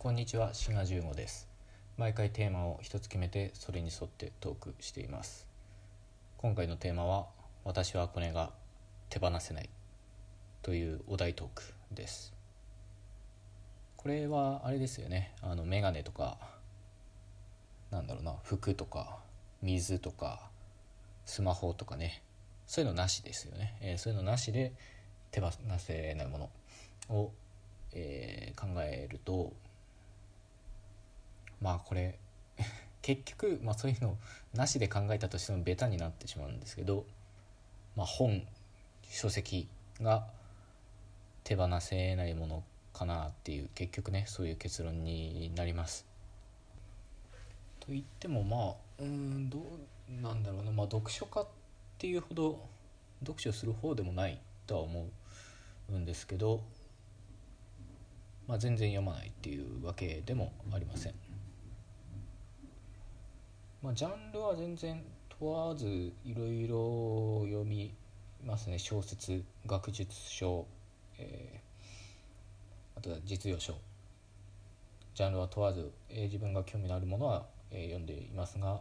こんにちは、シガ十五です。毎回テーマを一つ決めてそれに沿ってトークしています。今回のテーマは私はこれが手放せないというお題トークです。これはあれですよね。あのメガネとかなんだろうな、服とか水とかスマホとかね、そういうのなしですよね。えーそういうのなしで手放せないものを、えー考えるとまあこれ 結局、まあ、そういうのなしで考えたとしてもベタになってしまうんですけど、まあ、本書籍が手放せないものかなっていう結局ねそういう結論になります。と言ってもまあうんどうなんだろうな、まあ、読書家っていうほど読書する方でもないとは思うんですけど、まあ、全然読まないっていうわけでもありません。まあ、ジャンルは全然問わずいろいろ読みますね。小説学術書、えーあとは実用書。ジャンルは問わず、えー自分が興味のあるものは、えー読んでいますが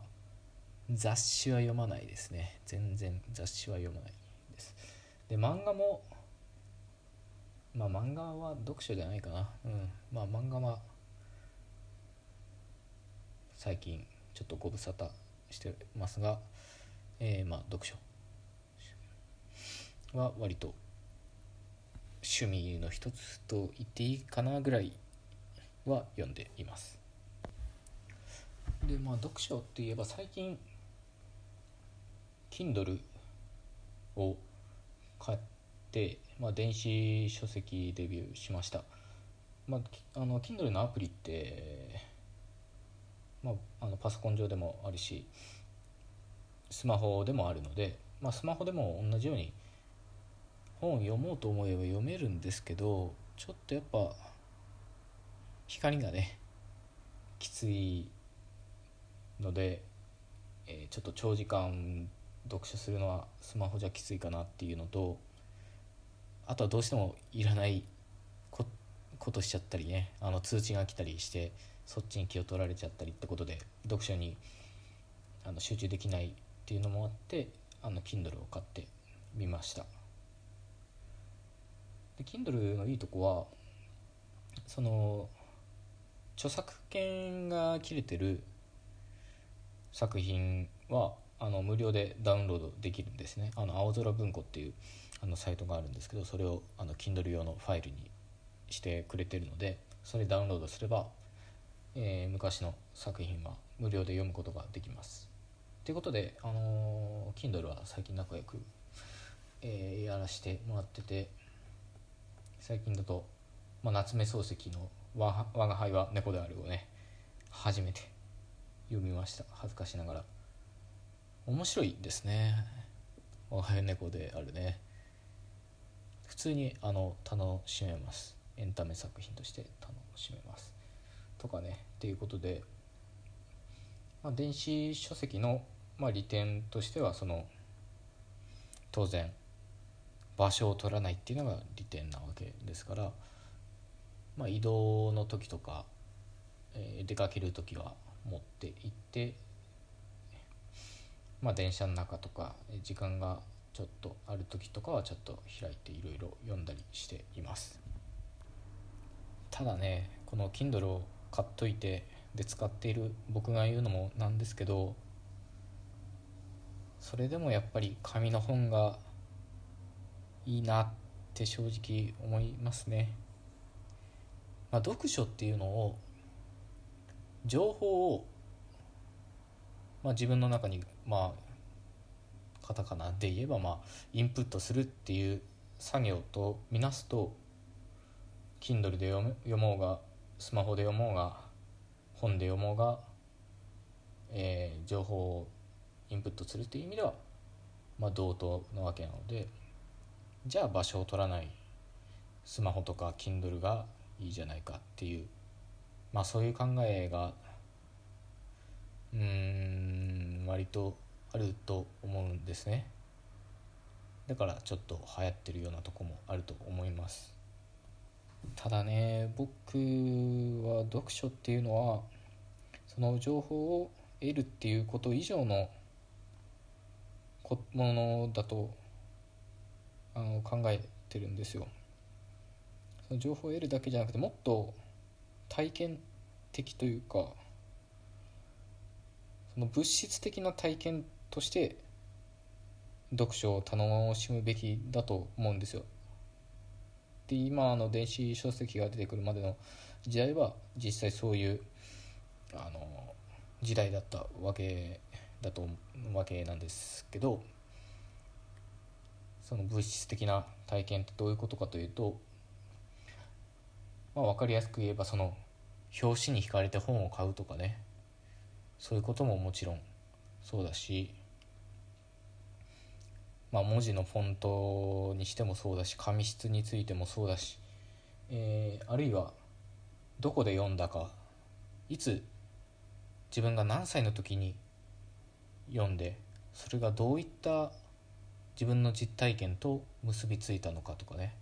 雑誌は読まないですね。全然雑誌は読まないです。で漫画もまあ漫画は読書じゃないかな。うん。まあ漫画は最近ちょっとご無沙汰してますが、えーまあ読書は割と趣味の一つと言っていいかなぐらいは読んでいます。でまあ読書って言えば最近 Kindle を買って、まあ、電子書籍デビューしました。まああの Kindle のアプリってまあ、あのパソコン上でもあるしスマホでもあるので、まあ、スマホでも同じように本を読もうと思えば読めるんですけどちょっとやっぱ光がねきついので、えーちょっと長時間読書するのはスマホじゃきついかなっていうのとあとはどうしてもいらないことしちゃったりねあの通知が来たりしてそっちに気を取られちゃったりってことで読書にあの集中できないっていうのもあってあの Kindle を買ってみました。で Kindle のいいとこはその著作権が切れてる作品はあの無料でダウンロードできるんですね。あの青空文庫っていうあのサイトがあるんですけどそれをあの Kindle 用のファイルにしてくれてるのでそれダウンロードすれば、えー昔の作品は無料で読むことができます。ということで、あのー Kindle は最近仲良く、えーやらせてもらってて最近だと、まあ、夏目漱石の「我が輩は猫である」をね初めて読みました。恥ずかしながら。面白いですね「我が輩は猫であるね」普通にあの楽しめます。エンタメ作品として楽しめます。とかねっていうことで、まあ、電子書籍の、まあ、利点としてはその当然場所を取らないっていうのが利点なわけですから、まあ、移動の時とか、えー出かける時は持って行って、まあ、電車の中とか時間がちょっとある時とかはちょっと開いていろいろ読んだりしています。ただねこの Kindle を買っといてで使っている僕が言うのもなんですけどそれでもやっぱり紙の本がいいなって正直思いますね、まあ、読書っていうのを情報を、まあ、自分の中にまあカタカナで言えばまあインプットするっていう作業とみなすと Kindle で読む読もうがスマホで読もうが本で読もうが、えー情報をインプットするっていう意味では、まあ、同等なわけなのでじゃあ場所を取らないスマホとか Kindle がいいじゃないかっていうまあそういう考えがうん割とあると思うんですね。だからちょっと流行ってるようなとこもあると思います。ただね僕は読書っていうのはその情報を得るっていうこと以上のものだとあの考えてるんですよ。その情報を得るだけじゃなくてもっと体験的というかその物質的な体験として読書を楽しむべきだと思うんですよ。で今の電子書籍が出てくるまでの時代は実際そういうあの時代だったわけだとわけなんですけどその物質的な体験ってどういうことかというと、まあ、分かりやすく言えばその表紙に惹かれて本を買うとかね。そういうことももちろんそうだしまあ、文字のフォントにしてもそうだし紙質についてもそうだし、えー、あるいはどこで読んだかいつ自分が何歳の時に読んでそれがどういった自分の実体験と結びついたのかとかね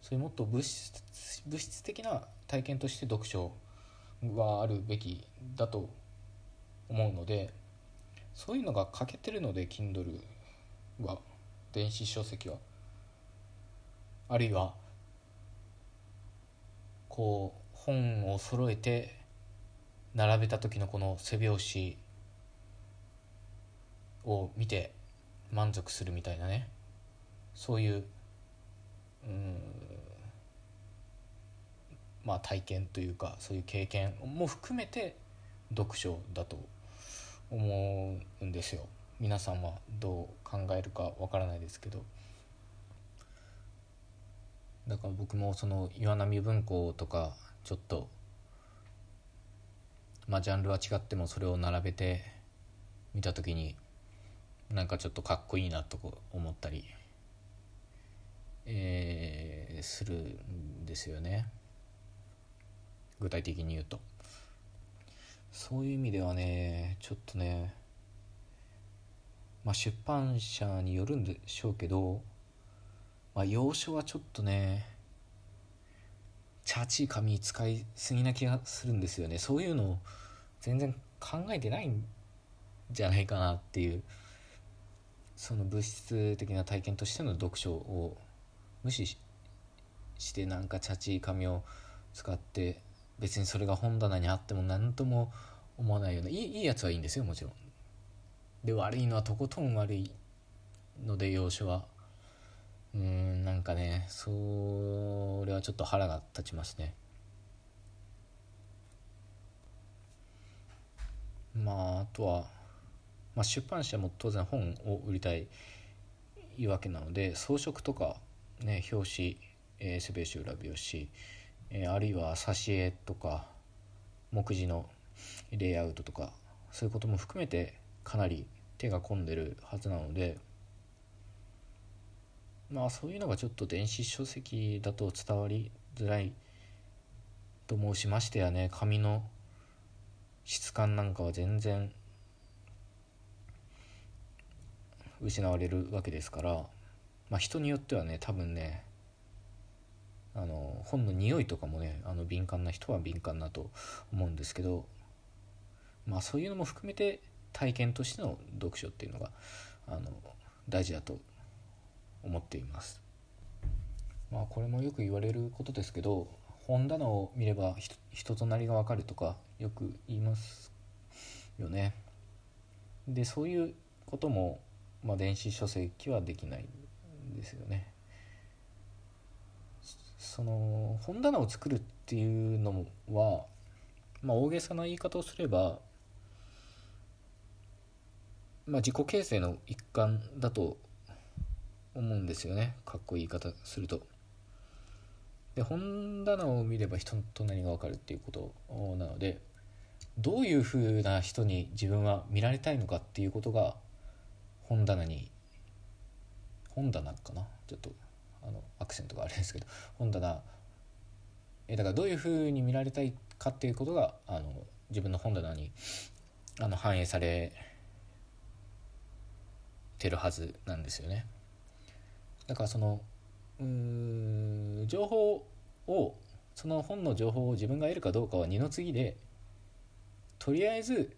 そういうもっと物質物質的な体験として読書はあるべきだと思うのでそういうのが欠けてるので Kindle は。電子書籍はあるいはこう本を揃えて並べた時のこの背拍子を見て満足するみたいなねそういううんまあ体験というかそういう経験も含めて読書だと思うんですよ。皆さんはどう考えるかわからないですけどだから僕もその岩波文庫とかちょっとまあジャンルは違ってもそれを並べて見た時になんかちょっとかっこいいなと思ったり、えー、するんですよね。具体的に言うと。そういう意味ではねちょっとねまあ、出版社によるんでしょうけど、まあ、要所はちょっとねチャーチー紙使いすぎな気がするんですよね。そういうのを全然考えてないんじゃないかなっていうその物質的な体験としての読書を無視してなんかチャーチー紙を使って別にそれが本棚にあっても何とも思わないようないいいいやつはいいんですよもちろん。で悪いのはとことん悪いので要所は。うんなんかねそれはちょっと腹が立ちますね。まああとは、まあ、出版社も当然本を売りたいわけなので装飾とかね表紙、えー、背表紙裏表紙、えー、あるいは挿絵とか目次のレイアウトとかそういうことも含めてかなり手が込んでるはずなのでまあそういうのがちょっと電子書籍だと伝わりづらいと思うしましてやね紙の質感なんかは全然失われるわけですから、まあ、人によってはね多分ねあの本の匂いとかもねあの敏感な人は敏感だと思うんですけどまあそういうのも含めて体験としての読書っていうのがあの大事だと思っています。まあこれもよく言われることですけど本棚を見れば人となりがわかるとかよく言いますよね。でそういうことも、まあ、電子書籍はできないんですよね。その本棚を作るっていうのは、まあ、大げさな言い方をすればまあ、自己形成の一環だと思うんですよね。かっこいい言い方すると。で本棚を見れば人と何が分かるっていうことなのでどういうふうな人に自分は見られたいのかっていうことが本棚に本棚かな？ちょっとあのアクセントがあれですけど本棚。えだからどういうふうに見られたいかっていうことがあの自分の本棚にあの反映されてるはずなんですよね。だからそのうん情報をその本の情報を自分が得るかどうかは二の次でとりあえず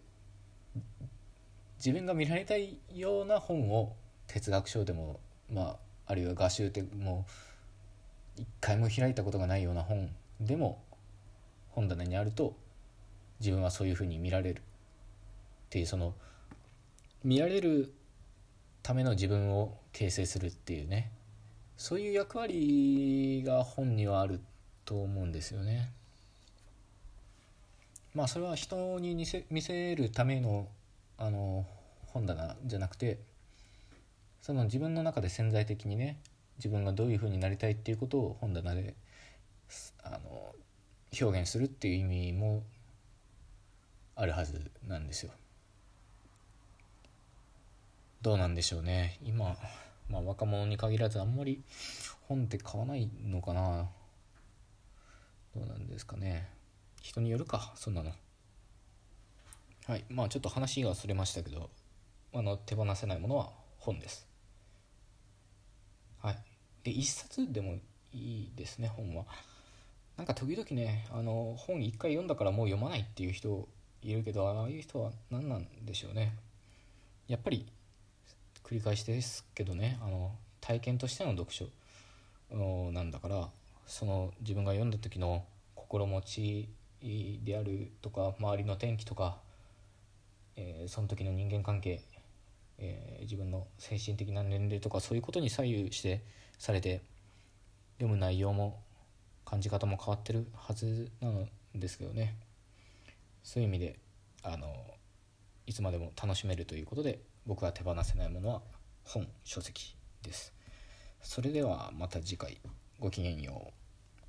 自分が見られたいような本を哲学書でもまああるいは画集でも一回も開いたことがないような本でも本棚にあると自分はそういうふうに見られるっていうその見られるための自分を形成するっていうねそういう役割が本にはあると思うんですよね。まあそれは人に見せ見せるためのあの本棚じゃなくてその自分の中で潜在的にね自分がどういうふうになりたいっていうことを本棚であの表現するっていう意味もあるはずなんですよ。どうなんでしょうね。今、まあ、若者に限らずあんまり本って買わないのかな。どうなんですかね。人によるかそんなの。はいまあちょっと話がそれましたけどあの手放せないものは本です。はい。で一冊でもいいですね本は。なんか時々ねあの本一回読んだからもう読まないっていう人いるけどああいう人は何なんでしょうね。やっぱり繰り返しですけどねあの体験としての読書なんだからその自分が読んだ時の心持ちであるとか周りの天気とか、えー、その時の人間関係、えー、自分の精神的な年齢とかそういうことに左右してされて読む内容も感じ方も変わってるはずなんですけどね。そういう意味であのいつまでも楽しめるということで僕は手放せないものは本書籍です。それではまた次回。ごきげんよう。